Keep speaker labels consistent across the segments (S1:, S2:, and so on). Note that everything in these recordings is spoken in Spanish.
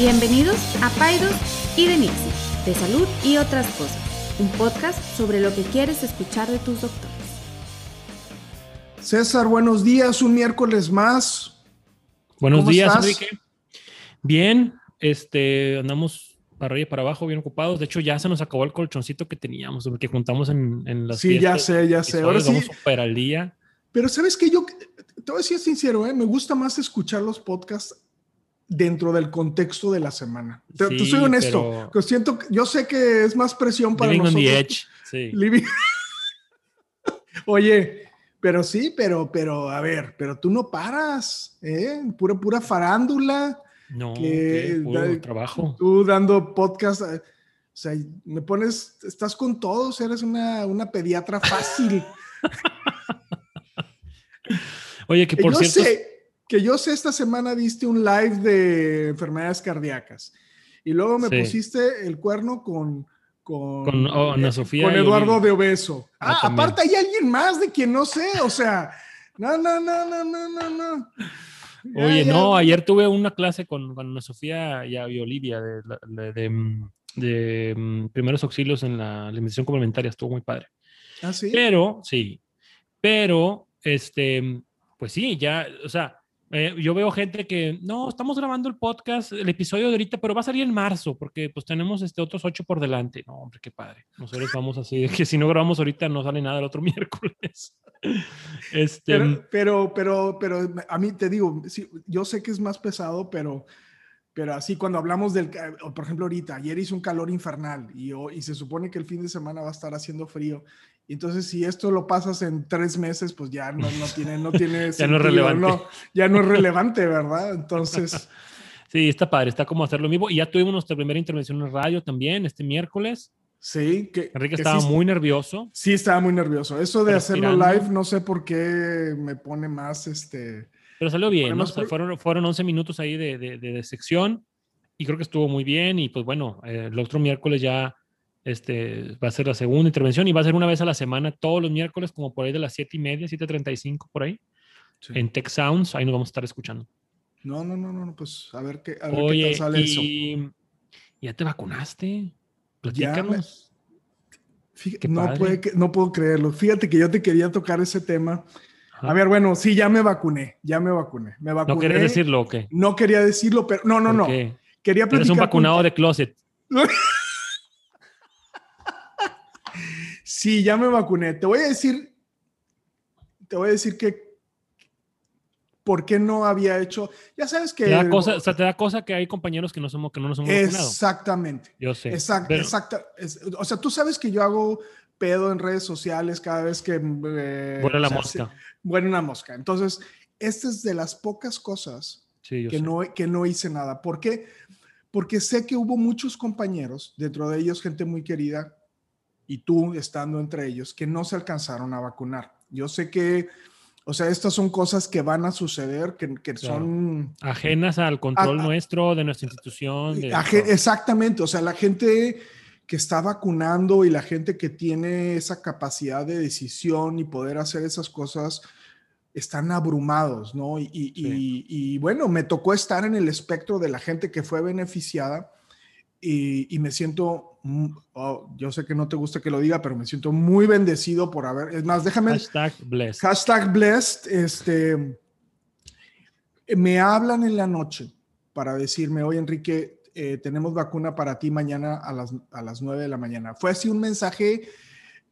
S1: Bienvenidos a Paidos y de Nixie, de salud y otras cosas, un podcast sobre lo que quieres escuchar de tus doctores.
S2: César, buenos días, un miércoles más.
S3: Buenos
S2: ¿Cómo
S3: días,
S2: estás?
S3: Enrique. Bien, este, andamos para arriba y para abajo, bien ocupados. De hecho, ya se nos acabó el colchoncito que teníamos, que juntamos en, en las
S2: Sí, ya sé, ya sé. Ahora sí,
S3: súper al día.
S2: pero sabes que yo te voy a decir sincero, ¿eh? me gusta más escuchar los podcasts dentro del contexto de la semana. Te, te
S3: Sí,
S2: soy honesto,
S3: pero-
S2: siento, yo sé que es más presión para
S3: Living on
S2: nosotros.
S3: the edge. Sí.
S2: Living- Oye, pero sí, pero, pero, a ver, pero tú no paras, ¿eh? Pura, pura farándula.
S3: No,
S2: Que
S3: puro
S2: da-
S3: trabajo.
S2: Tú dando podcast, eh, o sea, me pones, estás con todos, eres una, una pediatra fácil.
S3: Oye, que
S2: que
S3: por
S2: yo
S3: cierto,
S2: sé, que yo sé, esta semana diste un live de enfermedades cardíacas y luego me
S3: Sí.
S2: pusiste el cuerno con con,
S3: Con, oh, Ana
S2: eh,
S3: Sofía
S2: con Eduardo
S3: Olivia.
S2: de Obeso.
S3: Ah,
S2: Ah, aparte hay alguien más de quien no sé, o sea, no, no, no, no, no, no, no.
S3: Oye,
S2: ya.
S3: no, ayer tuve una clase con, con Ana Sofía y, y Olivia de, de, de, mm, de, mm, primeros auxilios en la alimentación complementaria. Estuvo muy padre.
S2: ¿Ah, sí?
S3: Pero, sí, pero, este, pues sí, ya, o sea, eh, yo veo gente que, no, estamos grabando el podcast, el episodio de ahorita, pero va a salir en marzo, porque pues tenemos este, otros ocho por delante. No, hombre, qué padre. Nosotros vamos así, que si no grabamos ahorita no sale nada el otro miércoles. Este,
S2: Pero, pero, pero, pero a mí te digo, sí, yo sé que es más pesado, pero, pero así cuando hablamos del, o por ejemplo, ahorita, ayer hizo un calor infernal y, y se supone que el fin de semana va a estar haciendo frío. Entonces, si esto lo pasas en tres meses, pues ya no, no tiene, no tiene
S3: Ya no es
S2: sentido,
S3: relevante.
S2: no, ya no es relevante, ¿verdad? Entonces,
S3: sí, está padre, está como hacerlo en vivo. Y ya tuvimos nuestra primera intervención en radio también este miércoles.
S2: sí, que,
S3: Enrique
S2: que
S3: estaba
S2: sí,
S3: muy nervioso.
S2: sí estaba muy nervioso. Eso de hacerlo live, no sé por qué me pone más, este,
S3: Pero salió bien, ¿no? O sea, fueron, fueron 11 minutos ahí de, de, de- de sección y creo que estuvo muy bien. Y pues bueno, eh, el otro miércoles ya este, va a ser la segunda intervención y va a ser una vez a la semana, todos los miércoles, como por ahí de las 7 y media, 7.35 por ahí,
S2: sí.
S3: en Tech Sounds. Ahí nos vamos a estar escuchando.
S2: no, no, no, no, pues a ver qué, a ver qué
S3: Oye,
S2: tal sale eso.
S3: y ¿ya te vacunaste? Platícanos.
S2: Fí-
S3: Qué
S2: no, puede que- no puedo creerlo. Fíjate que yo te quería tocar ese tema.
S3: Ajá.
S2: A ver, bueno, sí, ya me vacuné, ya me vacuné. Me vacuné.
S3: ¿No quieres decirlo o qué?
S2: No quería decirlo, pero no, no,
S3: ¿Por
S2: no.
S3: qué?
S2: Quería
S3: Eres un
S2: platicar.
S3: vacunado de closet.
S2: con- Sí, ya me vacuné. Te voy a decir, te voy a decir que por qué no había hecho. Ya sabes que.
S3: Te da cosa, o sea, te da cosa que hay compañeros que no, somos, que no nos hemos vacunado.
S2: Exactamente.
S3: Yo sé.
S2: Exacto,
S3: pero-
S2: exacta. es- o sea, tú sabes que yo hago pedo en redes sociales cada vez que. eh,
S3: Vuela la
S2: o sea,
S3: mosca.
S2: Bueno, una mosca. Entonces, esta es de las pocas cosas
S3: Sí,
S2: que
S3: sé.
S2: no, que no hice nada. ¿Por qué? Porque sé que hubo muchos compañeros, dentro de ellos gente muy querida, y tú estando entre ellos, que no se alcanzaron a vacunar. Yo sé que, o sea, estas son cosas que van a suceder, que, que
S3: Claro.
S2: son...
S3: ajenas al control
S2: Ah, ah.
S3: nuestro, de nuestra institución. de.
S2: Exactamente, o sea, la gente que está vacunando y la gente que tiene esa capacidad de decisión y poder hacer esas cosas están abrumados, ¿no? Y, y- y- y, bueno, me tocó estar en el espectro de la gente que fue beneficiada y, me siento, oh, yo sé que no te gusta que lo diga, pero me siento muy bendecido por haber, es más, déjame,
S3: Hashtag blessed.
S2: Hashtag blessed, este, me hablan en la noche para decirme, oye Enrique, eh, tenemos vacuna para ti mañana a las, a las 9 de la mañana. Fue así un mensaje,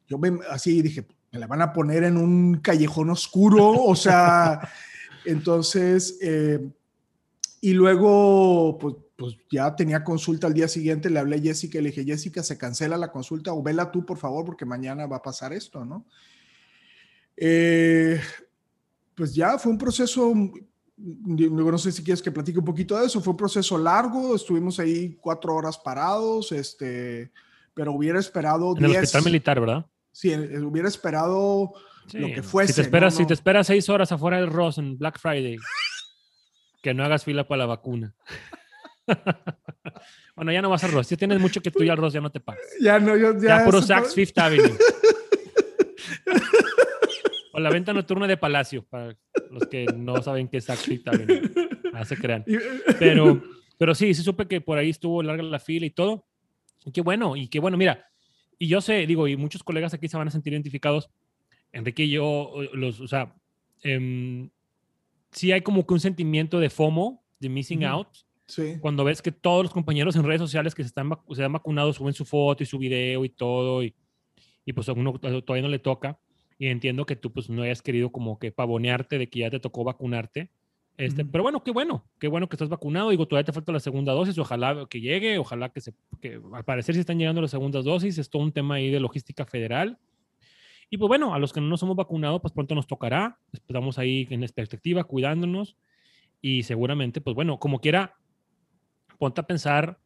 S2: yo me, así dije, me la van a poner en un callejón oscuro, o sea, entonces, eh, y luego, pues, pues ya tenía consulta al día siguiente, le hablé a Jessica y le dije, Jessica, se cancela la consulta o vela tú, por favor, porque mañana va a pasar esto, ¿no? Eh, pues ya fue un proceso, no sé si quieres que platique un poquito de eso, fue un proceso largo, estuvimos ahí cuatro horas parados, este, pero hubiera esperado
S3: En el
S2: 10,
S3: hospital militar, ¿verdad?
S2: sí, eh, hubiera esperado
S3: Sí,
S2: lo que fuese.
S3: Si te esperas,
S2: ¿no?
S3: si te esperas seis horas afuera del Ross en Black Friday, que no hagas fila para la vacuna. bueno, ya no vas al Ross. Si tienes mucho que tú y al Ross ya no te pagas.
S2: Ya no, yo ya.
S3: Ya, puro Saks Fifth Avenue. o la venta nocturna de Palacio, para los que no saben qué es Saks Fifth Avenue. Ah, se crean. Pero Pero sí, sí supe que por ahí estuvo larga la fila y todo. Y qué bueno, y qué bueno, mira, y yo sé, digo, y muchos colegas aquí se van a sentir identificados. Enrique y yo, los, o sea, eh, sí hay como que un sentimiento de FOMO, de missing out,
S2: Sí.
S3: cuando ves que todos los compañeros en redes sociales que se están se han vacunado suben su foto y su video y todo, y, y pues a uno to- todavía no le toca. Y entiendo que tú pues no hayas querido como que pavonearte de que ya te tocó vacunarte. Este,
S2: Ujú.
S3: Pero bueno, qué bueno, qué bueno que estás vacunado. Digo, todavía te falta la segunda dosis, ojalá que llegue, ojalá que se, que al parecer sí están llegando las segundas dosis, es todo un tema ahí de logística federal. Y pues bueno, a los que no nos hemos vacunado, pues pronto nos tocará, estamos ahí en perspectiva, cuidándonos y seguramente, pues bueno, como quiera, ponte a pensar,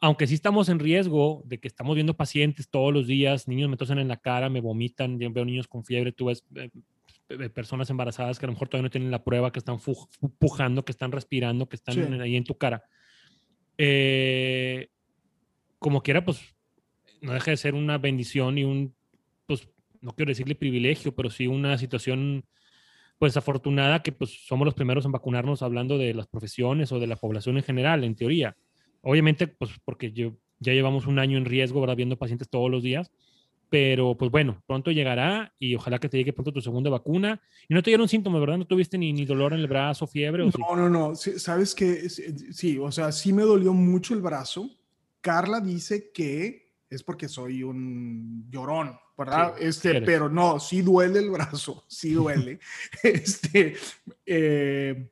S3: aunque sí estamos en riesgo de que estamos viendo pacientes todos los días, niños me tosen en la cara, me vomitan, yo veo niños con fiebre, tú ves eh, personas embarazadas que a lo mejor todavía no tienen la prueba, que están pujando, que están respirando, que están
S2: Sí.
S3: ahí en tu cara. Eh, como quiera, pues no deja de ser una bendición y un, no quiero decirle privilegio, pero sí una situación pues afortunada que pues somos los primeros en vacunarnos hablando de las profesiones o de la población en general, en teoría. Obviamente, pues porque yo, ya llevamos un año en riesgo, ¿verdad? Viendo pacientes todos los días, pero pues bueno, pronto llegará y ojalá que te llegue pronto tu segunda vacuna. Y no te dieron síntomas, ¿verdad? No tuviste ni, ni dolor en el brazo, fiebre?
S2: No, no, no. Sabes que sí, o sea, sí me dolió mucho el brazo. Carla dice que es porque soy un llorón, ¿verdad?
S3: Sí,
S2: este,
S3: eres.
S2: pero no, sí duele el brazo, sí duele. este, eh,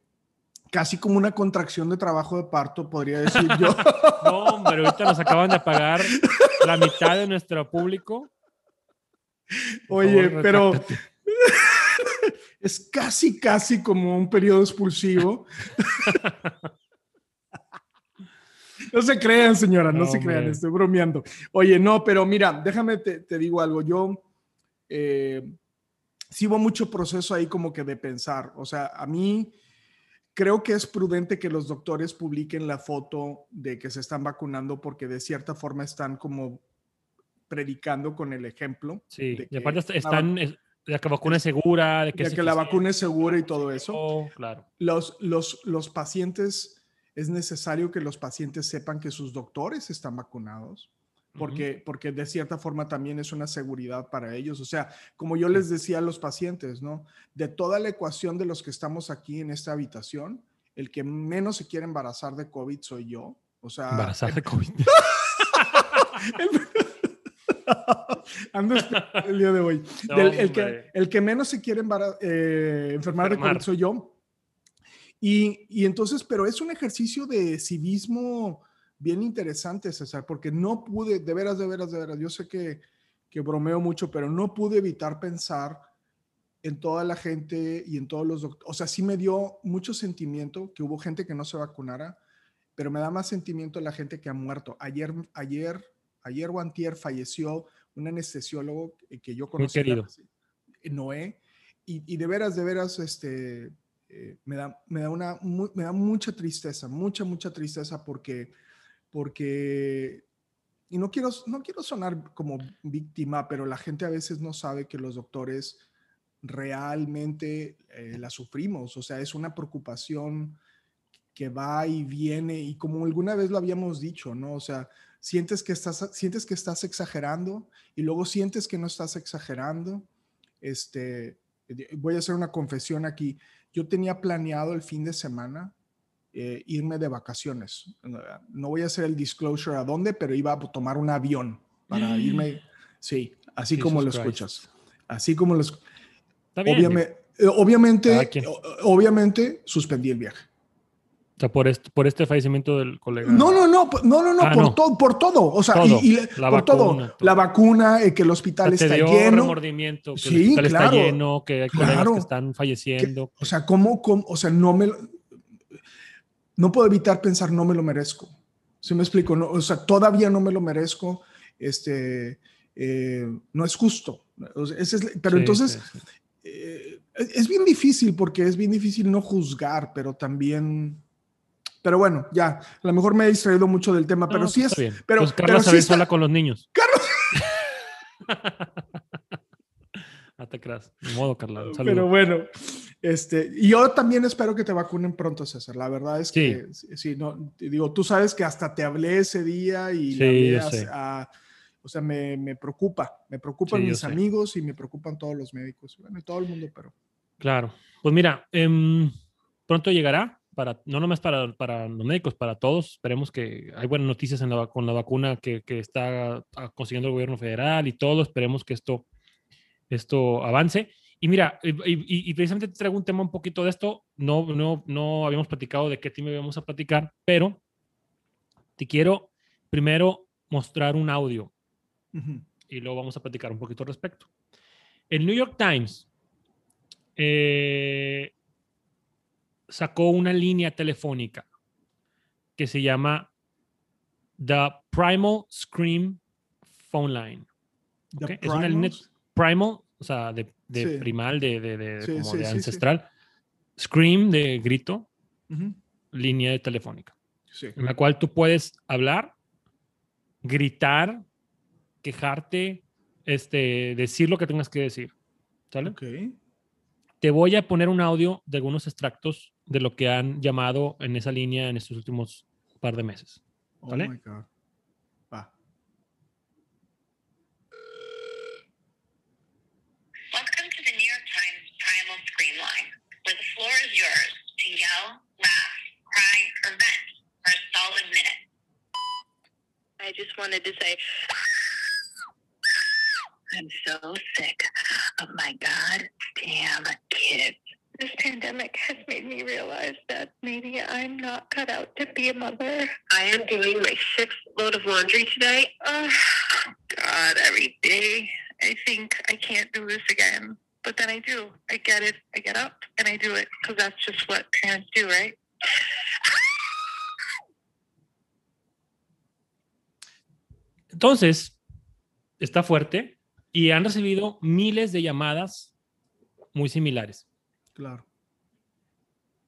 S2: casi como una contracción de trabajo de parto, podría decir yo.
S3: No, hombre, ahorita nos acaban de pagar la mitad de nuestro público. Por
S2: Oye,
S3: favor,
S2: pero es casi, casi como un periodo expulsivo. No se crean, señora, no,
S3: No,
S2: se crean,
S3: hombre.
S2: estoy bromeando. Oye, no, pero mira, déjame te, te digo algo. Yo eh, sí hubo mucho proceso ahí como que de pensar. O sea, a mí creo que es prudente que los doctores publiquen la foto de que se están vacunando porque de cierta forma están como predicando con el ejemplo.
S3: Sí,
S2: de
S3: y
S2: que
S3: aparte
S2: la
S3: están, es- de que la vacuna es segura, de que,
S2: de que la
S3: eficiente,
S2: vacuna es segura y todo eso.
S3: oh, claro.
S2: Los, los, los pacientes, es necesario que los pacientes sepan que sus doctores están vacunados, porque, porque de cierta forma también es una seguridad para ellos. O sea, como yo les decía a los pacientes, ¿no? De toda la ecuación de los que estamos aquí en esta habitación, el que menos se quiere embarazar de COVID soy yo. O sea,
S3: Embarazada de COVID.
S2: Ando el día de hoy.
S3: No,
S2: el, que, el que menos se quiere eh, enfermar de. COVID soy yo. Y, y entonces, pero es un ejercicio de civismo bien interesante, César, porque no pude, de veras, de veras, de veras, yo sé que, que bromeo mucho, pero no pude evitar pensar en toda la gente y en todos los doctores. O sea, sí me dio mucho sentimiento que hubo gente que no se vacunara, pero me da más sentimiento la gente que ha muerto. Ayer, ayer, ayer o antier falleció un anestesiólogo que- yo conocí. Noé. Y, y de veras, de veras, este, eh, me, da, me, da una, me da mucha tristeza, mucha, mucha tristeza porque, porque, y no quiero, no quiero sonar como víctima, pero la gente a veces no sabe que los doctores realmente eh, la sufrimos, o sea, es una preocupación que va y viene y como alguna vez lo habíamos dicho, ¿no? O sea, sientes que estás, sientes que estás exagerando y luego sientes que no estás exagerando. Este, voy a hacer una confesión aquí. Yo tenía planeado el fin de semana eh, irme de vacaciones. No voy a hacer el disclosure a dónde, pero iba a tomar un avión para irme. Sí, así como lo
S3: Jesus Christ.
S2: escuchas. Así como lo escuchas.
S3: Está bien.
S2: Obviamente, eh, obviamente,
S3: Cada quien.
S2: o- obviamente suspendí el viaje.
S3: O sea, por este, por este fallecimiento del colega.
S2: No, no, no, no, no, no,
S3: Ah,
S2: por
S3: no.
S2: todo, por todo, o sea,
S3: Todo.
S2: y, y la- por todo,
S3: vacuna, todo.
S2: la vacuna, eh, que el
S3: O
S2: hospital
S3: sea,
S2: está lleno,
S3: remordimiento, que
S2: Sí,
S3: el hospital
S2: claro,
S3: está lleno, que hay colegas
S2: claro.
S3: que están falleciendo.
S2: o sea, cómo, cómo- o sea, no me, lo- no puedo evitar pensar, no me lo merezco. ¿Sí me explico? No, o sea, todavía no me lo merezco, este, eh, no es justo. O sea, ese es- pero
S3: Sí,
S2: entonces,
S3: sí, sí.
S2: eh, es bien difícil porque es bien difícil no juzgar, pero también, pero bueno, ya, a lo mejor me he distraído mucho del tema, pero sí es,
S3: bien.
S2: pero,
S3: Pues
S2: pero sí está-
S3: sola con los niños. te creas. Ni modo, Carla.
S2: Pero bueno, Este, y yo también espero que te vacunen pronto, César. La verdad es que, sí, no, digo, tú sabes que hasta te hablé ese día y hablé a, o sea, me, me, preocupa, me preocupan mis amigos y me preocupan todos los médicos, bueno, y todo el mundo, pero.
S3: Claro, pues mira, em, pronto llegará, para, no nomás para, para, los médicos, para todos. Esperemos que hay buenas noticias en la, con la vacuna que, que, está ah, consiguiendo el gobierno federal y todo. Esperemos que esto, esto avance. Y mira, y, precisamente te traigo un tema un poquito de esto. No, no, no habíamos platicado de qué tema íbamos a platicar, pero te quiero primero mostrar un audio y luego vamos a platicar un poquito al respecto. El New York Times eh, sacó una línea telefónica que se llama The Primal Scream Phone Line. Es una línea primal, o sea, de, primal, de, de, como de ancestral. Scream, de grito. Línea de telefónica. En la cual tú puedes hablar, gritar, quejarte, este, decir lo que tengas que decir. ¿Sale? Te voy a poner un audio de algunos extractos de lo que han llamado en esa línea en estos últimos par de meses. Oh ¿Vale? Oh my God. Va. Welcome to the New York Times Primal Scream Line, where the floor is yours to yell, laugh, cry, or vent for a solid minute. I just wanted to say, I'm so sick of my goddamn kids. This pandemic has made me realize that maybe I'm not cut out to be a mother. I am doing my sixth load of laundry today. Oh, God, every day I think I can't do this again. But then I do. I get it. I get up and I do it because that's just what parents do, right? Entonces, está fuerte y han recibido miles de llamadas muy similares.
S2: Claro.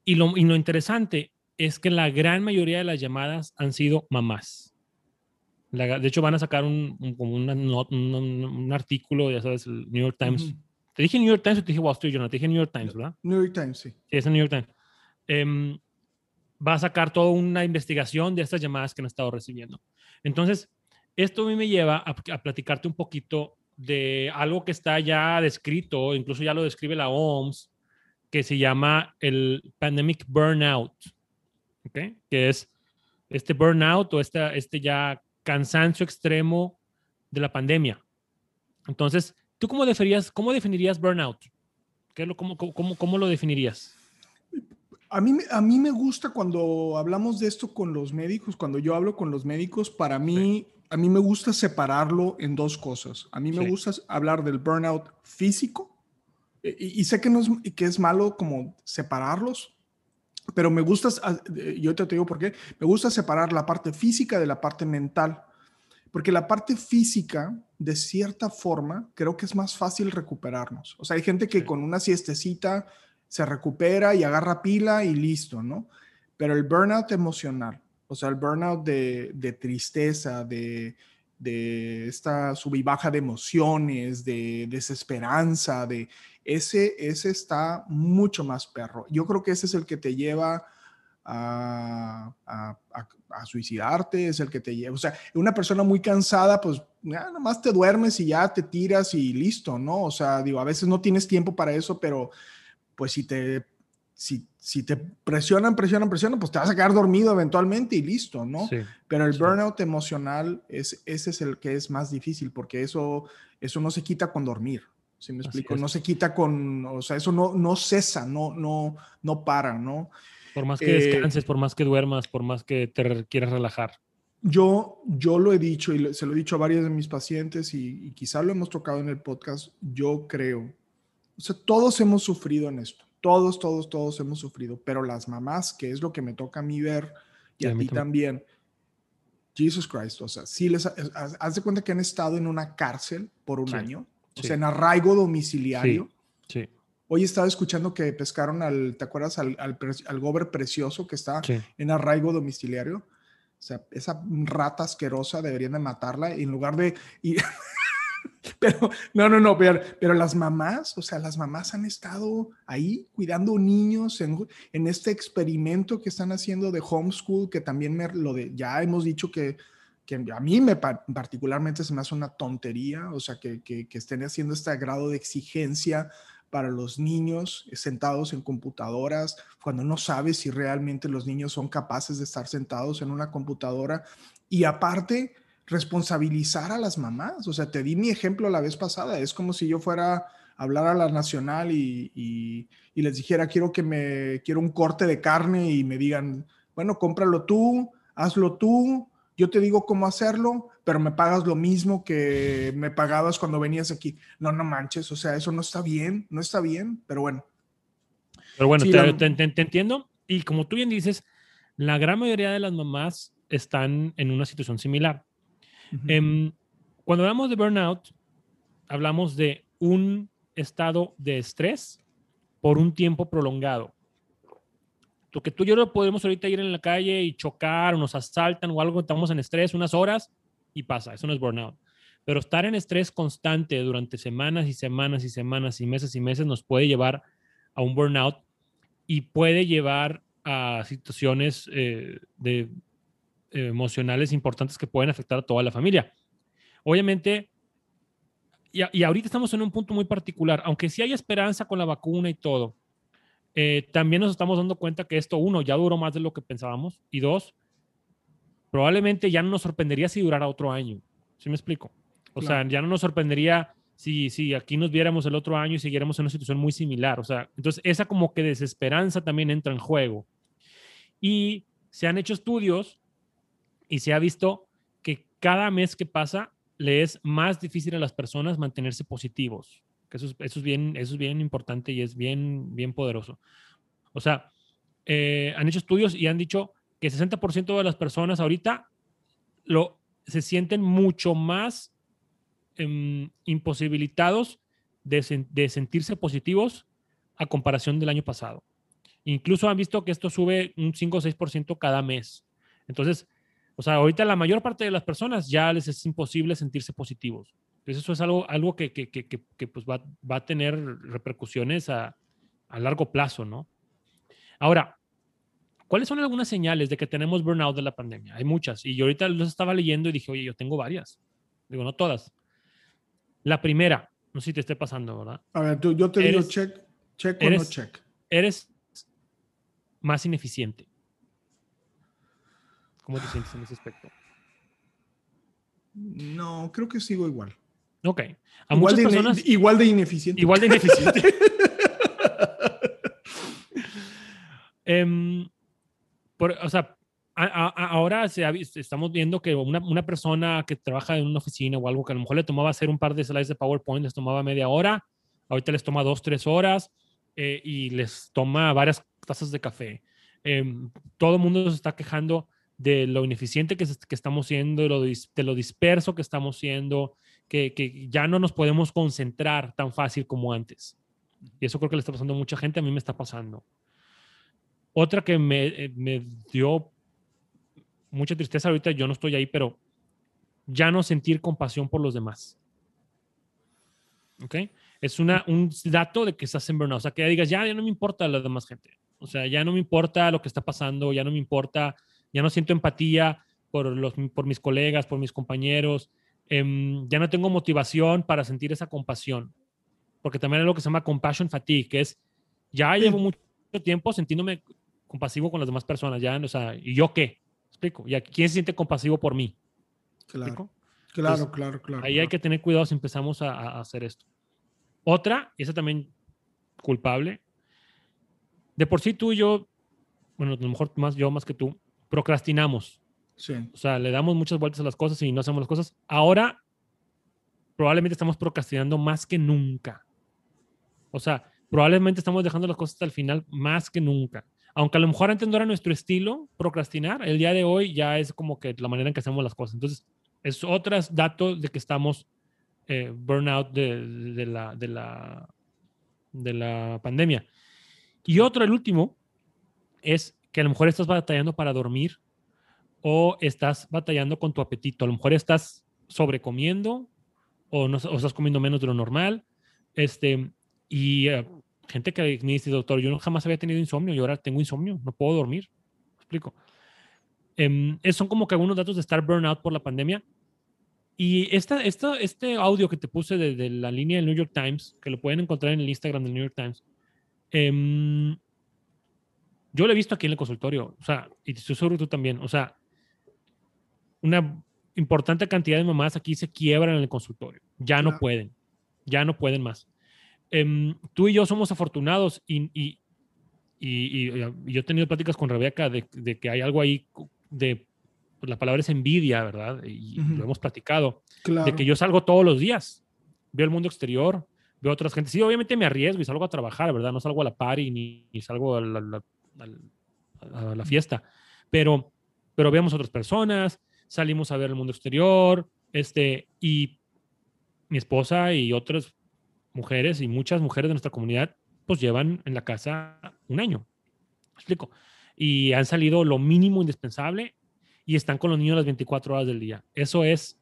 S3: Y lo, y lo interesante es que la gran mayoría de las llamadas han sido mamás. de hecho, van a sacar un, un, un, artículo, ya sabes, el New York Times. ¿Te dije New York Times o te dije Wall Street Journal? Te dije New York Times, ¿verdad?
S2: New York Times, sí. Sí,
S3: es el New York Times. Em, va a sacar toda una investigación de estas llamadas que han estado recibiendo. Entonces, esto a mí me lleva a, a platicarte un poquito de algo que está ya descrito, incluso ya lo describe la OMS, que se llama el Pandemic Burnout, ¿okay? que es este burnout o este, este ya cansancio extremo de la pandemia. Entonces, ¿tú cómo definirías, cómo definirías burnout? ¿Qué lo, cómo, cómo, cómo, lo definirías?
S2: A mí, a mí me gusta cuando hablamos de esto con los médicos, cuando yo hablo con los médicos, para mí, a mí me gusta separarlo en dos cosas. A mí me gusta hablar del burnout físico, y, sé que, no es, que es malo como separarlos, pero me gusta, ah, yo te digo por qué, me gusta separar la parte física de la parte mental, porque la parte física, de cierta forma, creo que es más fácil recuperarnos. O sea, hay gente que con una siestecita se recupera y agarra pila y listo, ¿no? Pero el burnout emocional, o sea, el burnout de, de tristeza, de, de esta sub y baja de emociones, de desesperanza, de ese, ese está mucho más perro. Yo creo que ese es el que te lleva a, a, suicidarte, es el que te lleva, o sea, una persona muy cansada, pues nada más te duermes y ya te tiras y listo, ¿no? O sea, digo, a veces no tienes tiempo para eso, pero pues si te, si, si te presionan, presionan, presionan, pues te vas a quedar dormido eventualmente y listo, ¿no? pero el burnout emocional, es, ese es el que es más difícil porque eso, eso no se quita con dormir. Si me explico? No se quita con, o sea, eso no, no cesa, no, no, no para, ¿no?
S3: Por más que descanses, por más que duermas, por más que te quieras relajar.
S2: Yo, yo lo he dicho y se lo he dicho a varios de mis pacientes y, y quizá lo hemos tocado en el podcast, yo creo, o sea, todos hemos sufrido en esto, todos, todos, todos hemos sufrido, pero las mamás, que es lo que me toca a mí ver y, a, ti también, Jesus Christ, o sea, si les, haz de cuenta que han estado en una cárcel por un año o sea, en arraigo domiciliario.
S3: Sí.
S2: Hoy estaba escuchando que pescaron al, ¿te acuerdas? Al, al, gober precioso que está en arraigo domiciliario. O sea, esa rata asquerosa deberían de matarla en lugar de... Pero, no, no, no, pero, pero, las mamás, o sea, las mamás han estado ahí cuidando niños en, en, este experimento que están haciendo de homeschool, que también me, lo de, ya hemos dicho que, que a mí me particularmente se me hace una tontería, o sea, que, que, que estén haciendo este grado de exigencia para los niños sentados en computadoras, cuando no sabes si realmente los niños son capaces de estar sentados en una computadora. Y aparte, responsabilizar a las mamás. O sea, te di mi ejemplo la vez pasada. Es como si yo fuera a hablar a la nacional y, y, les dijera, quiero que me, quiero un corte de carne y me digan, bueno, cómpralo tú, hazlo tú, yo te digo cómo hacerlo, pero me pagas lo mismo que me pagabas cuando venías aquí. No, no manches, o sea, eso no está bien, no está bien, pero bueno.
S3: Pero bueno, te, te entiendo. Y como tú bien dices, la gran mayoría de las mamás están en una situación similar. Em, cuando hablamos de burnout, hablamos de un estado de estrés por un tiempo prolongado. Lo que tú y yo no podemos ahorita ir en la calle y chocar o nos asaltan o algo, estamos en estrés unas horas y pasa, eso no es burnout. Pero estar en estrés constante durante semanas y semanas y semanas y meses y meses nos puede llevar a un burnout y puede llevar a situaciones eh, de emocionales importantes que pueden afectar a toda la familia. Obviamente, y, ahorita estamos en un punto muy particular, aunque sí hay esperanza con la vacuna y todo, eh, también nos estamos dando cuenta que esto, uno, ya duró más de lo que pensábamos, y dos, probablemente ya no nos sorprendería si durara otro año. ¿Sí me explico? O sea, ya no nos sorprendería si, si aquí nos viéramos el otro año y siguiéramos en una situación muy similar. O sea, entonces esa como que desesperanza también entra en juego. Y se han hecho estudios y se ha visto que cada mes que pasa le es más difícil a las personas mantenerse positivos. Que eso, es, bien, eso es bien importante y es bien, bien poderoso. O sea, eh, han hecho estudios y han dicho que 60% de las personas ahorita lo, se sienten mucho más em, imposibilitados de, de, sentirse positivos a comparación del año pasado. Incluso han visto que esto sube un 5 o 6% cada mes. Entonces, o sea, ahorita la mayor parte de las personas ya les es imposible sentirse positivos. Entonces eso es algo, algo que, que, que, que pues va, va, a tener repercusiones a, a, largo plazo, ¿no? Ahora, ¿cuáles son algunas señales de que tenemos burnout de la pandemia? Hay muchas. Y yo ahorita los estaba leyendo y dije, oye, yo tengo varias. Digo, no todas. La primera, no sé si te esté pasando, ¿verdad?
S2: A ver, tú, yo te digo check, check o no check.
S3: Eres más ineficiente. ¿Cómo te sientes en ese aspecto?
S2: No, creo que sigo igual.
S3: Ok.
S2: A igual, de personas, igual de ineficiente.
S3: Igual de ineficiente. Em, o sea, ahora se estamos viendo que una, una, persona que trabaja en una oficina o algo que a lo mejor le tomaba hacer un par de slides de PowerPoint, les tomaba media hora, ahorita les toma dos, tres horas eh, y les toma varias tazas de café. Em, todo el mundo se está quejando de lo ineficiente que, que estamos siendo, de lo, de lo, disperso que estamos siendo, que, ya no nos podemos concentrar tan fácil como antes. Y eso creo que le está pasando a mucha gente, a mí me está pasando. Otra que me, eh, me dio mucha tristeza ahorita, yo no estoy ahí, pero ya no sentir compasión por los demás. ¿Ok? Es una, un dato de que estás en burnout. O sea, que ya digas, ya, ya no me importa la demás gente. O sea, ya no me importa lo que está pasando, ya no me importa ya no siento empatía por, los, por mis colegas, por mis compañeros, em, ya no tengo motivación para sentir esa compasión, porque también hay lo que se llama compassion fatigue, que es, ya llevo mucho tiempo sintiéndome compasivo con las demás personas, ya, o sea, ¿y yo qué? Explico, ¿y quién se siente compasivo por mí?
S2: Claro, claro, claro, claro.
S3: Ahí hay que tener cuidado si empezamos a, a hacer esto. Otra, y esa también culpable, de por sí tú y yo, bueno, a lo mejor más yo más que tú, procrastinamos.
S2: Sí.
S3: O sea, le damos muchas vueltas a las cosas y no hacemos las cosas. Ahora, probablemente estamos procrastinando más que nunca. O sea, probablemente estamos dejando las cosas hasta el final más que nunca. Aunque a lo mejor antes no era nuestro estilo procrastinar, el día de hoy ya es como que la manera en que hacemos las cosas. Entonces, es otro dato de que estamos eh, burnout de, de, la, de, la, de la pandemia. Y otro, el último, es que a lo mejor estás batallando para dormir o estás batallando con tu apetito. A lo mejor estás sobrecomiendo o, no, o estás comiendo menos de lo normal. Este, y eh, gente que me dice, doctor, yo no, jamás había tenido insomnio y ahora tengo insomnio, no puedo dormir. ¿Me explico. Eh, son como que algunos datos de estar burnout por la pandemia. Y esta, esta, este audio que te puse de, de, la línea del New York Times, que lo pueden encontrar en el Instagram del New York Times, eh, yo lo he visto aquí en el consultorio, o sea, y estoy seguro tú también, o sea, una importante cantidad de mamás aquí se quiebran en el consultorio, ya no pueden, ya no pueden más. Eh, tú y yo somos afortunados y, y, y, y, yo he tenido pláticas con Rebeca de, de que hay algo ahí de, pues la palabra es envidia, ¿verdad? Y uh -huh. lo hemos platicado, claro. de que yo salgo todos los días, veo el mundo exterior, veo otras gente. Sí, obviamente me arriesgo y salgo a trabajar, ¿verdad? No salgo a la party ni, ni salgo a la, la, a la, fiesta, pero, pero vemos otras personas, salimos a ver el mundo exterior, este, y mi esposa y otras mujeres y muchas mujeres de nuestra comunidad, pues llevan en la casa un año. ¿Me explico? Y han salido lo mínimo indispensable y están con los niños las 24 horas del día. Eso es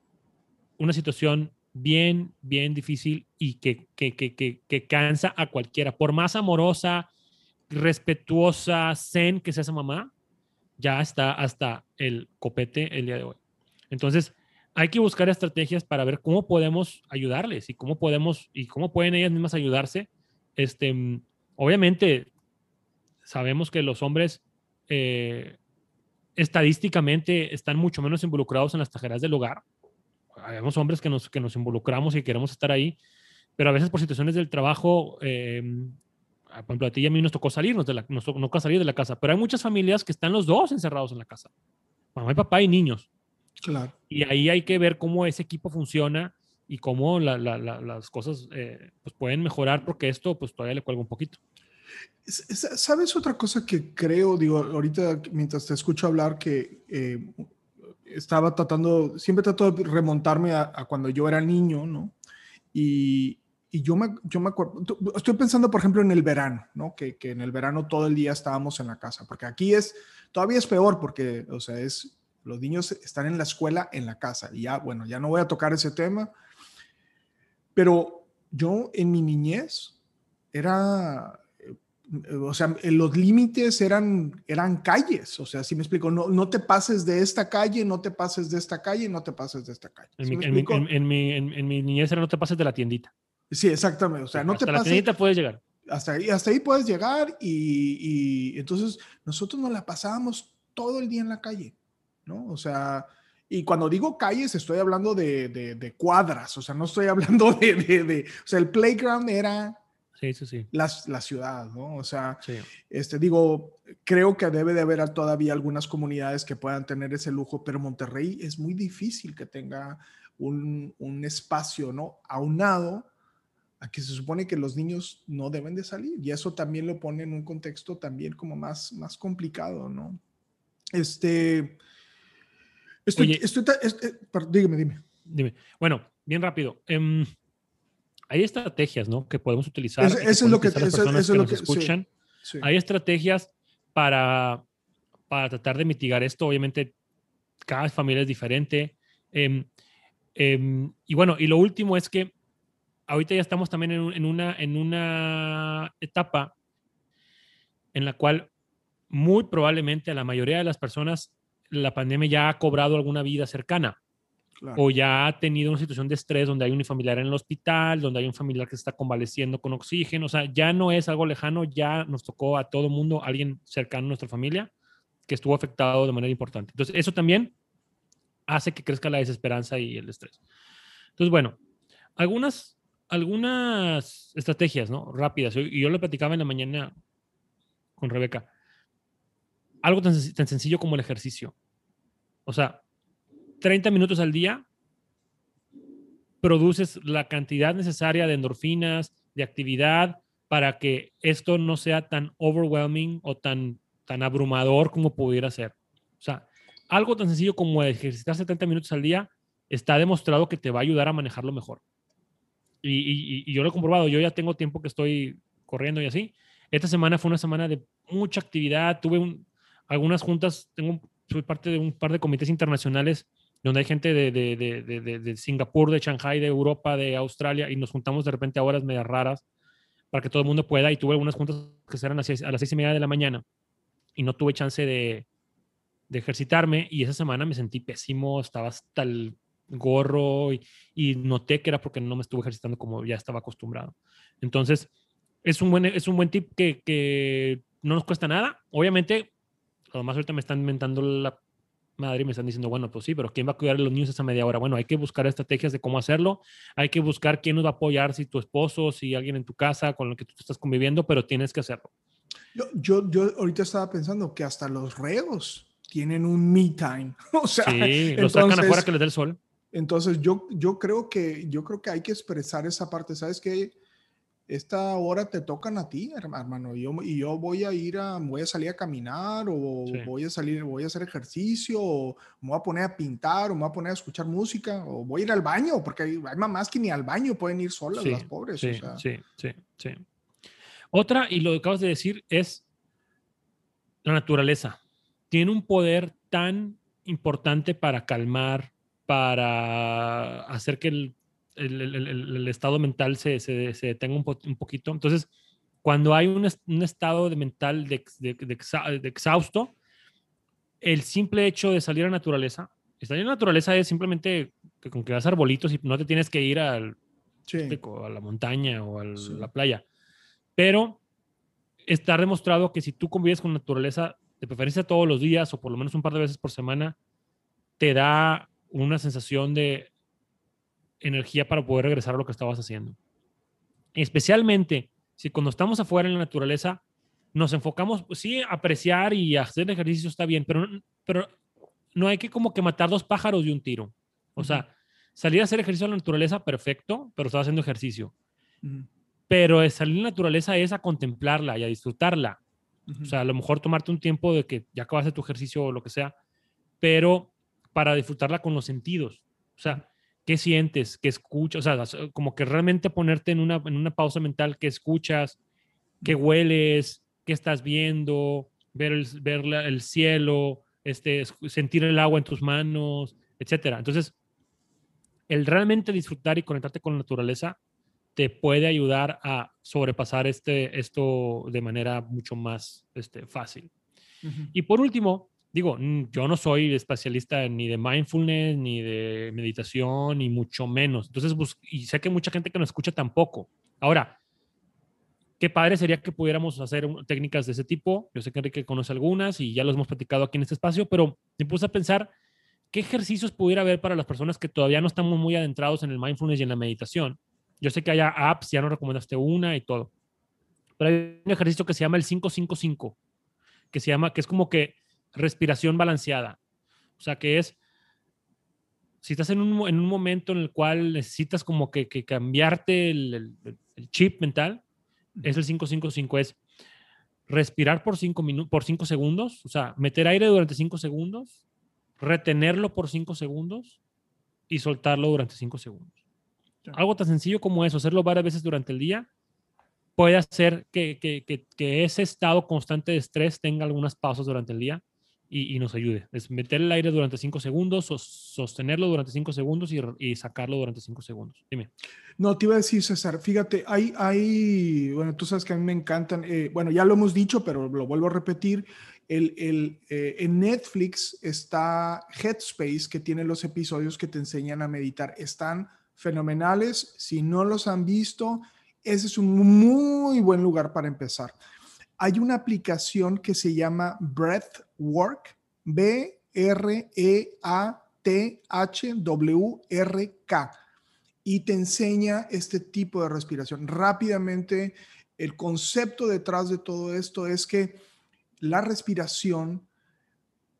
S3: una situación bien, bien difícil y que, que, que, que, que cansa a cualquiera. Por más amorosa, respetuosa, zen que sea esa mamá, ya está hasta el copete el día de hoy. Entonces, hay que buscar estrategias para ver cómo podemos ayudarles y cómo podemos y cómo pueden ellas mismas ayudarse. Este, obviamente, sabemos que los hombres eh, estadísticamente están mucho menos involucrados en las tareas del hogar. Habemos hombres que nos, que nos involucramos y queremos estar ahí, pero a veces por situaciones del trabajo, eh, por ejemplo, a ti y a mí nos tocó salirnos de la, nos tocó salir de la casa, pero hay muchas familias que están los dos encerrados en la casa, mamá y papá y niños.
S2: Claro.
S3: Y ahí hay que ver cómo ese equipo funciona y cómo la, la, la, las cosas eh, pues pueden mejorar porque esto pues todavía le cuelga un poquito.
S2: ¿Sabes otra cosa que creo, digo, ahorita mientras te escucho hablar, que eh, estaba tratando, siempre trato de remontarme a, a, cuando yo era niño, ¿no? Y, y yo, me, yo me acuerdo, estoy pensando, por ejemplo, en el verano, ¿no? Que, que en el verano todo el día estábamos en la casa, porque aquí es, todavía es peor, porque, o sea, es, los niños están en la escuela, en la casa, y ya, bueno, ya no voy a tocar ese tema, pero yo en mi niñez era, o sea, los límites eran, eran calles, o sea, si me explico, no, no te pases de esta calle, no te pases de esta calle, no te pases de esta calle.
S3: En, ¿Sí mi, en, mi, en, en, mi, en, mi, niñez era no te pases de la tiendita.
S2: Sí, exactamente, o sea, no
S3: hasta
S2: te
S3: la puedes llegar.
S2: Hasta ahí, hasta ahí puedes llegar y, y entonces nosotros nos la pasábamos todo el día en la calle, ¿no? O sea, y cuando digo calles, estoy hablando de, de, de cuadras, o sea, no estoy hablando de, de, o sea, el playground era
S3: Sí, sí, sí.
S2: La, la, ciudad, ¿no? O sea,
S3: sí.
S2: este, digo, creo que debe de haber todavía algunas comunidades que puedan tener ese lujo, pero Monterrey es muy difícil que tenga un, un espacio, ¿no? Aunado a que se supone que los niños no deben de salir y eso también lo pone en un contexto también como más, más complicado, ¿no? Este... Estoy,
S3: Oye,
S2: estoy, estoy, dígame, dime.
S3: Dime. Bueno, bien rápido. Um, hay estrategias, ¿no? Que podemos utilizar.
S2: Es, eso es lo que, eso,
S3: personas
S2: eso
S3: que
S2: lo
S3: nos escuchan.
S2: Sí, sí.
S3: Hay estrategias para, para tratar de mitigar esto. Obviamente, cada familia es diferente. Eh, eh, y bueno, y lo último es que ahorita ya estamos también en, en, una, en una etapa en la cual muy probablemente a la mayoría de las personas la pandemia ya ha cobrado alguna vida cercana. Claro. o ya ha tenido una situación de estrés donde hay un familiar en el hospital, donde hay un familiar que está convaleciendo con oxígeno, o sea, ya no es algo lejano, ya nos tocó a todo mundo, alguien cercano a nuestra familia que estuvo afectado de manera importante. Entonces, eso también hace que crezca la desesperanza y el estrés. Entonces, bueno, algunas, algunas estrategias, ¿no? Rápidas, y yo lo platicaba en la mañana con Rebeca. Algo tan, tan sencillo como el ejercicio. O sea, 30 minutos al día, produces la cantidad necesaria de endorfinas, de actividad, para que esto no sea tan overwhelming o tan, tan abrumador como pudiera ser. O sea, algo tan sencillo como ejercitarse 30 minutos al día está demostrado que te va a ayudar a manejarlo mejor. Y, y, y yo lo he comprobado, yo ya tengo tiempo que estoy corriendo y así. Esta semana fue una semana de mucha actividad, tuve un, algunas juntas, tengo, soy parte de un par de comités internacionales donde hay gente de, de, de, de, Singapur, de Shanghai, de Europa, de Australia, y nos juntamos de repente a horas medias raras para que todo el mundo pueda. Y tuve algunas juntas que eran a, a las seis y media de la mañana y no tuve chance de, ejercitarme. Y esa semana me sentí pésimo, estaba hasta el gorro y, noté que era porque no me estuve ejercitando como ya estaba acostumbrado. Entonces, es un buen, es un buen tip que, que no nos cuesta nada. Obviamente, además ahorita me están inventando la madre me están diciendo, bueno, pues sí, pero ¿quién va a cuidar los niños esa media hora? Bueno, hay que buscar estrategias de cómo hacerlo, hay que buscar quién nos va a apoyar, si tu esposo, si alguien en tu casa con el que tú estás conviviendo, pero tienes que hacerlo.
S2: Yo, yo, yo ahorita estaba pensando que hasta los reos tienen un me time. O sea,
S3: sí, lo sacan afuera que les dé el sol.
S2: Entonces, yo, yo, creo que, yo creo que hay que expresar esa parte. ¿Sabes qué? esta hora te tocan a ti, hermano, y yo, y yo voy a ir a, voy a salir a caminar, o voy a salir, voy a hacer ejercicio, o me voy a poner a pintar, o me voy a poner a escuchar música, o voy a ir al baño, porque hay, mamás que ni al baño pueden ir solas, las pobres.
S3: Sí, sí, sí, sí. Otra, y lo que acabas de decir, es la naturaleza. Tiene un poder tan importante para calmar, para hacer que el el, estado mental se, se, se detenga un, un, poquito. Entonces, cuando hay un, un estado de mental de, de, exhausto, el simple hecho de salir a la naturaleza, salir a naturaleza es simplemente que con que vas a arbolitos y no te tienes que ir al, a la montaña o a la playa. Pero está demostrado que si tú convives con naturaleza, de preferencia todos los días o por lo menos un par de veces por semana, te da una sensación de energía para poder regresar a lo que estabas haciendo. Especialmente si cuando estamos afuera en la naturaleza nos enfocamos, pues sí, apreciar y hacer ejercicio está bien, pero, pero no hay que como que matar dos pájaros de un tiro. O sea, salir a hacer ejercicio en la naturaleza, perfecto, pero estás haciendo ejercicio. Pero salir a la naturaleza es a contemplarla y a disfrutarla. O sea, a lo mejor tomarte un tiempo de que ya acabaste tu ejercicio o lo que sea, pero para disfrutarla con los sentidos. O sea, qué sientes, qué escuchas, o sea, como que realmente ponerte en una, en una pausa mental, qué escuchas, qué hueles, qué estás viendo, ver el, ver el cielo, este, sentir el agua en tus manos, etcétera. Entonces, el realmente disfrutar y conectarte con la naturaleza te puede ayudar a sobrepasar este, esto de manera mucho más este, fácil. Y por último, digo, yo no soy especialista ni de mindfulness, ni de meditación, ni mucho menos. Entonces, y sé que mucha gente que nos escucha tampoco. Ahora, qué padre sería que pudiéramos hacer técnicas de ese tipo. Yo sé que Enrique conoce algunas y ya los hemos platicado aquí en este espacio, pero me puse a pensar qué ejercicios pudiera haber para las personas que todavía no estamos muy adentrados en el mindfulness y en la meditación. Yo sé que hay apps, ya nos recomendaste una y todo. Pero hay un ejercicio que se llama el 555, que se llama, que es como que respiración balanceada. O sea, que es, si estás en un, en un momento en el cual necesitas como que, que cambiarte el, el, chip mental, es el 555, es respirar por 5 minutos, por 5 segundos, o sea, meter aire durante 5 segundos, retenerlo por 5 segundos y soltarlo durante 5 segundos. Algo tan sencillo como eso, hacerlo varias veces durante el día, puede hacer que, que, que, que, ese estado constante de estrés tenga algunas pausas durante el día y, nos ayude. Es meter el aire durante 5 segundos, sostenerlo durante 5 segundos y, sacarlo durante 5 segundos. Dime.
S2: No, te iba a decir, César, fíjate, hay, hay bueno, tú sabes que a mí me encantan, eh, bueno, ya lo hemos dicho, pero lo vuelvo a repetir, el, el, eh, en Netflix está Headspace, que tiene los episodios que te enseñan a meditar. Están fenomenales. Si no los han visto, ese es un muy buen lugar para empezar hay una aplicación que se llama Breathwork, B-R-E-A-T-H-W-R-K, y te enseña este tipo de respiración. Rápidamente, el concepto detrás de todo esto es que la respiración,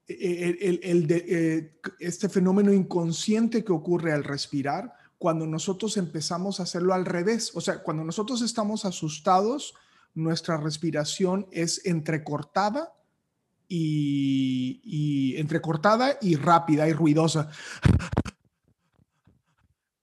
S2: el, eh, este fenómeno inconsciente que ocurre al respirar, cuando nosotros empezamos a hacerlo al revés, o sea, cuando nosotros estamos asustados, nuestra respiración es entrecortada y, entrecortada y rápida y ruidosa.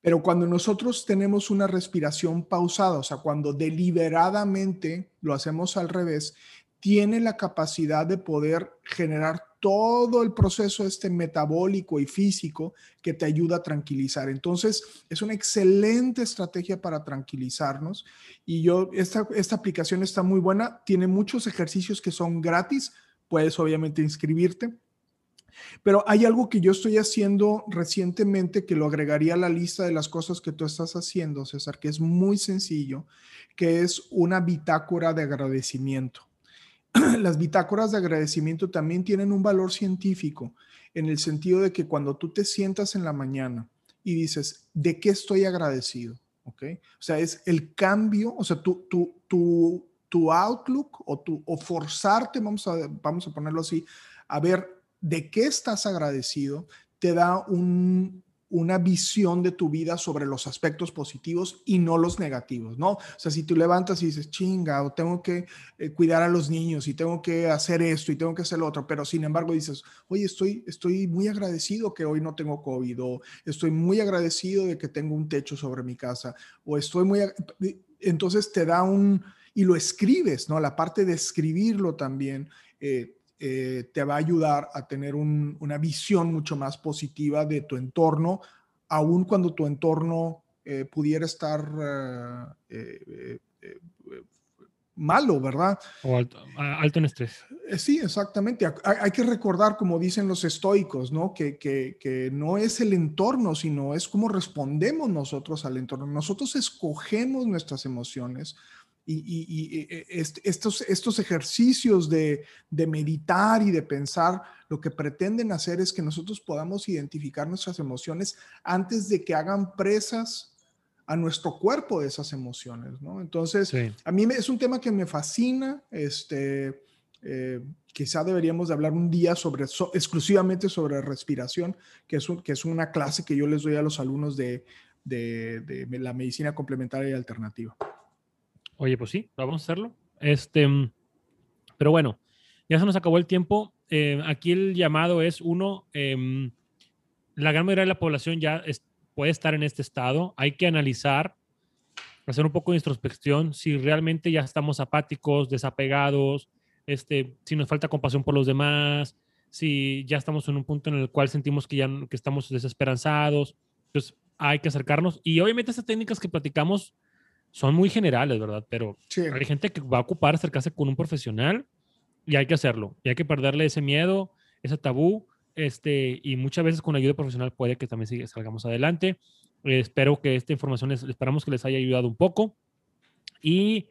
S2: Pero cuando nosotros tenemos una respiración pausada, o sea, cuando deliberadamente lo hacemos al revés, tiene la capacidad de poder generar todo el proceso este metabólico y físico que te ayuda a tranquilizar. Entonces, es una excelente estrategia para tranquilizarnos. Y yo, esta, esta aplicación está muy buena, tiene muchos ejercicios que son gratis, puedes obviamente inscribirte. Pero hay algo que yo estoy haciendo recientemente que lo agregaría a la lista de las cosas que tú estás haciendo, César, que es muy sencillo, que es una bitácora de agradecimiento. las bitácoras de agradecimiento también tienen un valor científico en el sentido de que cuando tú te sientas en la mañana y dices, ¿de qué estoy agradecido? ¿Ok? O sea, es el cambio, o sea, tu, tu, tu, tu outlook o, tu, o forzarte, vamos a, vamos a ponerlo así, a ver de qué estás agradecido, te da un, una visión de tu vida sobre los aspectos positivos y no los negativos, ¿no? O sea, si tú levantas y dices, chinga, o tengo que eh, cuidar a los niños y tengo que hacer esto y tengo que hacer lo otro, pero sin embargo dices, oye, estoy, estoy muy agradecido que hoy no tengo COVID, o estoy muy agradecido de que tengo un techo sobre mi casa, o estoy muy... Entonces te da un... y lo escribes, ¿no? La parte de escribirlo también. Eh, eh, te va a ayudar a tener una visión mucho más positiva de tu entorno, aun cuando tu entorno eh, pudiera estar eh, malo, ¿verdad?
S3: O alto, en estrés.
S2: Sí, exactamente. Hay, que recordar, como dicen los estoicos, ¿no? Que, que, no es el entorno, sino es cómo respondemos nosotros al entorno. Nosotros escogemos nuestras emociones, y, e, estos, estos ejercicios de, meditar y de pensar, lo que pretenden hacer es que nosotros podamos identificar nuestras emociones antes de que hagan presas a nuestro cuerpo de esas emociones, ¿no? Entonces, a mí es un tema que me fascina, este, eh, quizá deberíamos de hablar un día sobre, exclusivamente sobre respiración, que es, que es una clase que yo les doy a los alumnos de, de la medicina complementaria y alternativa.
S3: Oye, pues sí, vamos a hacerlo. Este, pero bueno, ya se nos acabó el tiempo. Eh, aquí el llamado es uno, em, la gran mayoría de la población ya puede estar en este estado. Hay que analizar, hacer un poco de introspección, si realmente ya estamos apáticos, desapegados, este, si nos falta compasión por los demás, si ya estamos en un punto en el cual sentimos que ya que estamos desesperanzados. Pues hay que acercarnos. Y obviamente estas técnicas que platicamos son muy generales, ¿verdad? Pero hay gente que va a ocupar acercarse con un profesional y hay que hacerlo. Y hay que perderle ese miedo, ese tabú, este, y muchas veces con ayuda profesional puede que también salgamos adelante. espero que esta información, les, esperamos que les haya ayudado un poco. Y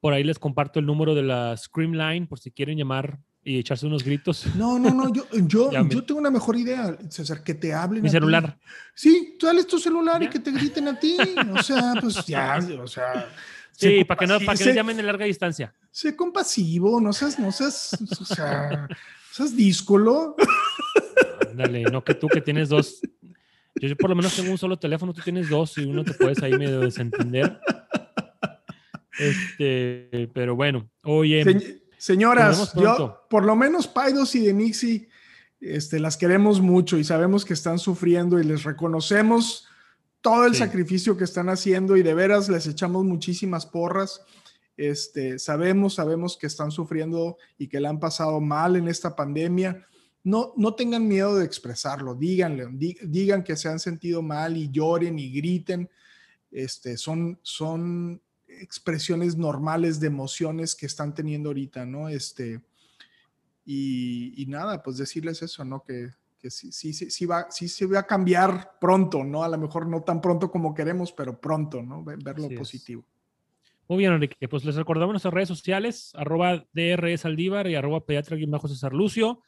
S3: por ahí les comparto el número de la Screamline por si quieren llamar y echarse unos gritos.
S2: No, no, no, yo, yo, yo tengo una mejor idea, César, que te hablen.
S3: Mi celular.
S2: Sí, tú dales tu celular y que te griten a ti. O sea, pues ya, o sea.
S3: Sí, para que no, para que no llamen de larga distancia.
S2: Sé compasivo, no seas, no seas, o sea, seas díscolo.
S3: Dale, no que tú que tienes dos. Yo, yo por lo menos tengo un solo teléfono, tú tienes dos y uno te puedes ahí medio desentender. Este, pero bueno, oye.
S2: Señoras, yo, por lo menos Paidos y Denixi, este, las queremos mucho y sabemos que están sufriendo y les reconocemos todo el sacrificio que están haciendo y de veras les echamos muchísimas porras. Este, sabemos, sabemos que están sufriendo y que le han pasado mal en esta pandemia. No, no tengan miedo de expresarlo, díganle, digan que se han sentido mal y lloren y griten. Este, son, son expresiones normales de emociones que están teniendo ahorita, ¿no? Este, y, nada, pues decirles eso, ¿no? Que, que sí, sí, sí, sí, va, sí se va a cambiar pronto, ¿no? A lo mejor no tan pronto como queremos, pero pronto, ¿no? Ver lo positivo.
S3: Muy bien, Enrique. Pues les recordamos nuestras redes sociales, arroba DRS Aldívar y arroba pediatra César Lucio.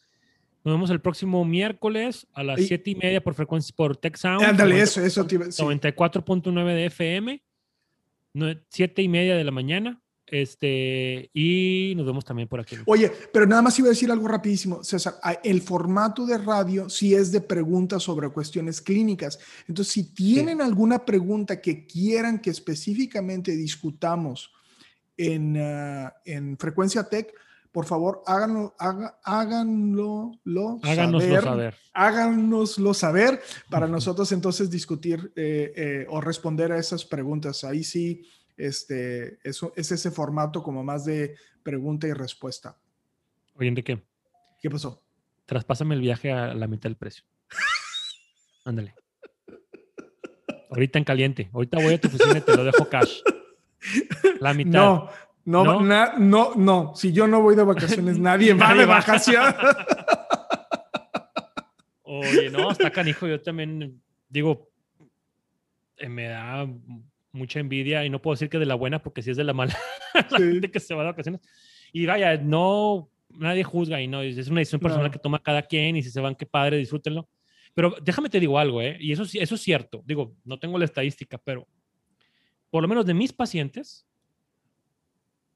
S3: Nos vemos el próximo miércoles a las siete y media por frecuencia por Tech Sound.
S2: Ándale, eso, eso.
S3: 94.9 de FM siete y media de la mañana. Este, y nos vemos también por aquí.
S2: Oye, pero nada más iba a decir algo rapidísimo, César. El formato de radio sí es de preguntas sobre cuestiones clínicas. Entonces, si tienen alguna pregunta que quieran que específicamente discutamos en, ah, en Frecuencia Tech, por favor, háganlo, háganlo,
S3: saber, saber.
S2: Háganoslo saber para nosotros entonces discutir eh, eh, o responder a esas preguntas. Ahí sí, este, eso, es ese formato como más de pregunta y respuesta.
S3: Oye, Enrique.
S2: ¿Qué pasó?
S3: traspásame el viaje a la mitad del precio. Ándale. Ahorita en caliente. Ahorita voy a tu oficina y te lo dejo cash. La mitad.
S2: No, no,
S3: ¿No?
S2: na- no, no. Si yo no voy de vacaciones, nadie va
S3: Nadie
S2: de
S3: va.
S2: vacaciones.
S3: Oye, no, está canijo. Yo también digo, eh, me da mucha envidia y no puedo decir que de la buena porque si es de la mala, la
S2: Sí.
S3: gente que se va de vacaciones. Y vaya, no, nadie juzga y no, es una decisión personal que toma cada quien y si se van, qué padre, disfrútenlo. Pero déjame te digo algo, ¿eh? Y eso, eso es cierto. Digo, no tengo la estadística, pero por lo menos de mis pacientes,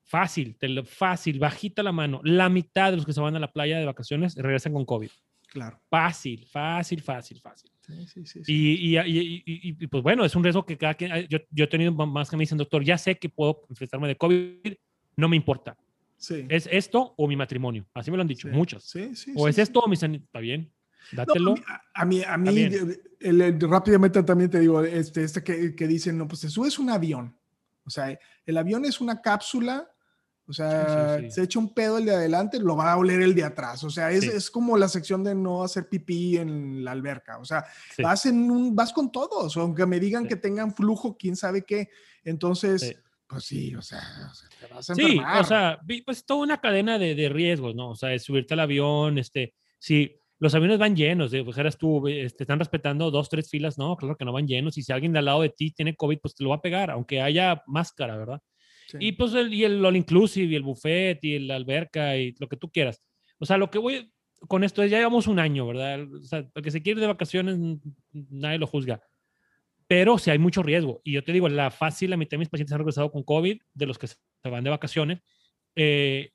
S3: fácil, te lo- fácil, bajita la mano, la mitad de los que se van a la playa de vacaciones regresan con COVID.
S2: Claro.
S3: Fácil, fácil, fácil, fácil.
S2: Sí, sí, sí.
S3: Y, y, y- y- pues bueno, es un riesgo que cada quien, yo, yo he tenido más que me dicen, doctor, ya sé que puedo infectarme de COVID, no me importa.
S2: Sí.
S3: ¿Es esto o mi matrimonio? Así me lo han dicho,
S2: Sí.
S3: muchos.
S2: Sí, sí,
S3: O
S2: sí,
S3: es esto o mi sanidad. Está bien,
S2: No,
S3: dátelo.
S2: a mí, a mí,
S3: bien.
S2: eh, el- el- rápidamente también te digo, este, este que, que dicen, no, pues te subes un avión. O sea, el avión es una cápsula, o sea,
S3: Sí, sí, sí.
S2: se echa un pedo el de adelante, lo va a oler el de atrás. O sea, es,
S3: Sí.
S2: es como la sección de no hacer pipí en la alberca. O sea,
S3: Sí.
S2: vas, en un, vas con todos, aunque me digan
S3: Sí.
S2: que tengan flujo, quién sabe qué. Entonces,
S3: Sí.
S2: pues sí, o sea, o sea, te vas a
S3: Sí,
S2: enfermar.
S3: o sea, pues toda una cadena de, de riesgos, ¿no? O sea, es subirte al avión, este, si los aviones van llenos, de, dijeras tú, este, están respetando dos, tres filas, no, claro que no van llenos, y si alguien de al lado de ti tiene COVID, pues te lo va a pegar, aunque haya máscara, ¿verdad?
S2: Sí.
S3: Y pues el, y el all inclusive, y el buffet, y la alberca, y lo que tú quieras. O sea, lo que voy con esto es, ya llevamos un año, ¿verdad? O sea, el que se quiere ir de vacaciones, nadie lo juzga. Pero sí hay mucho riesgo. Y yo te digo, la fácil, la mitad de mis pacientes han regresado con COVID, de los que se van de vacaciones. Eh,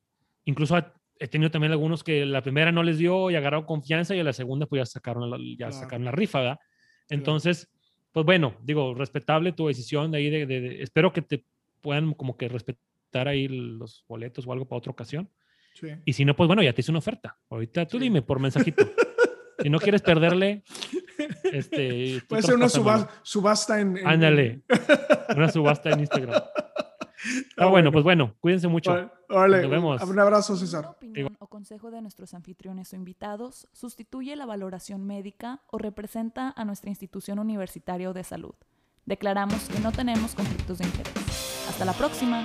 S3: incluso he tenido también algunos que la primera no les dio y agarraron confianza y a la segunda pues ya sacaron la, ya
S2: Claro.
S3: sacaron la rifa, ¿verdad? Entonces, pues bueno, digo, respetable tu decisión de ahí, de, de- de- espero que te puedan como que respetar ahí los boletos o algo para otra ocasión.
S2: Sí.
S3: Y si no, pues bueno, ya te hice una oferta. Ahorita tú
S2: Sí.
S3: dime por mensajito. si no quieres perderle, este...
S2: Puede ser una
S3: traspásamelo.
S2: suba- subasta en... en-
S3: Ándale. Una subasta en Instagram. Ah, bueno, pues bueno, cuídense mucho.
S2: Órale,
S3: Nos vemos.
S2: Un abrazo, César.
S4: opinión o consejo de nuestros anfitriones o invitados sustituye la valoración médica o representa a nuestra institución universitaria o de salud. Declaramos que no tenemos conflictos de interés. Hasta la próxima.